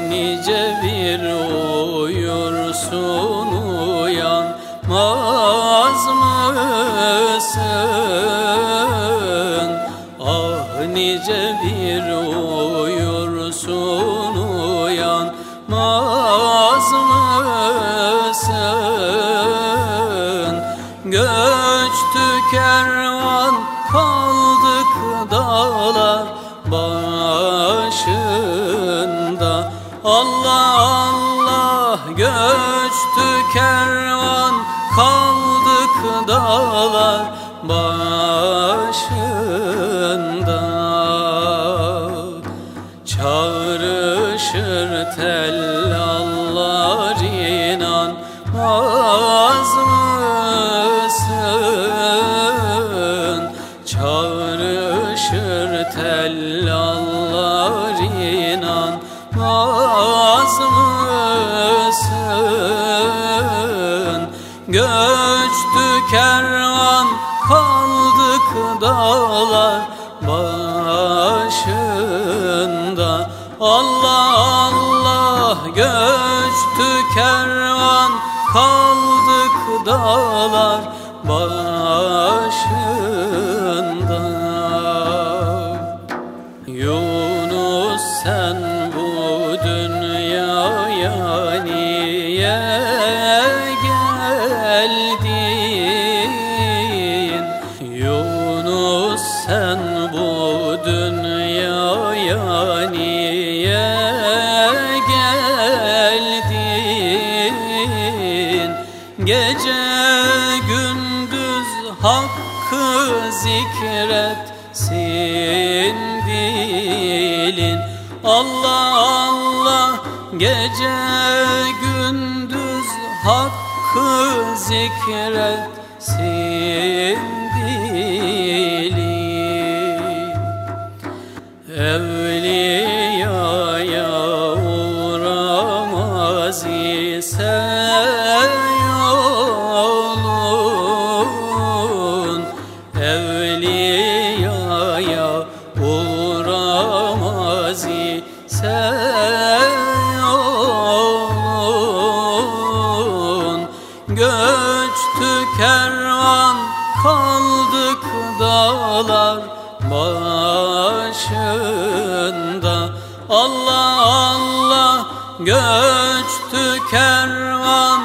nice bir uyursun uyanmaz mısın? Ah nice bir uyursun uyanmaz mısın? Göçtü kervan kaldık dağlar Allah Allah göçtü kervan kaldık dağlar başında Çağrışır tellallar inanmaz mısın? Çağrışır tellallar inanmaz mısın? Göçtü kervan kaldık dağlar başında Allah Allah göçtü kervan kaldık dağlar başında dünyaya niye geldin? Gece gündüz hakkı zikretsin dilin Allah Allah gece gündüz hakkı zikretsin dilin ise yolun Göçtü kervan kaldık dağlar başında. Allah Allah göçtü kervan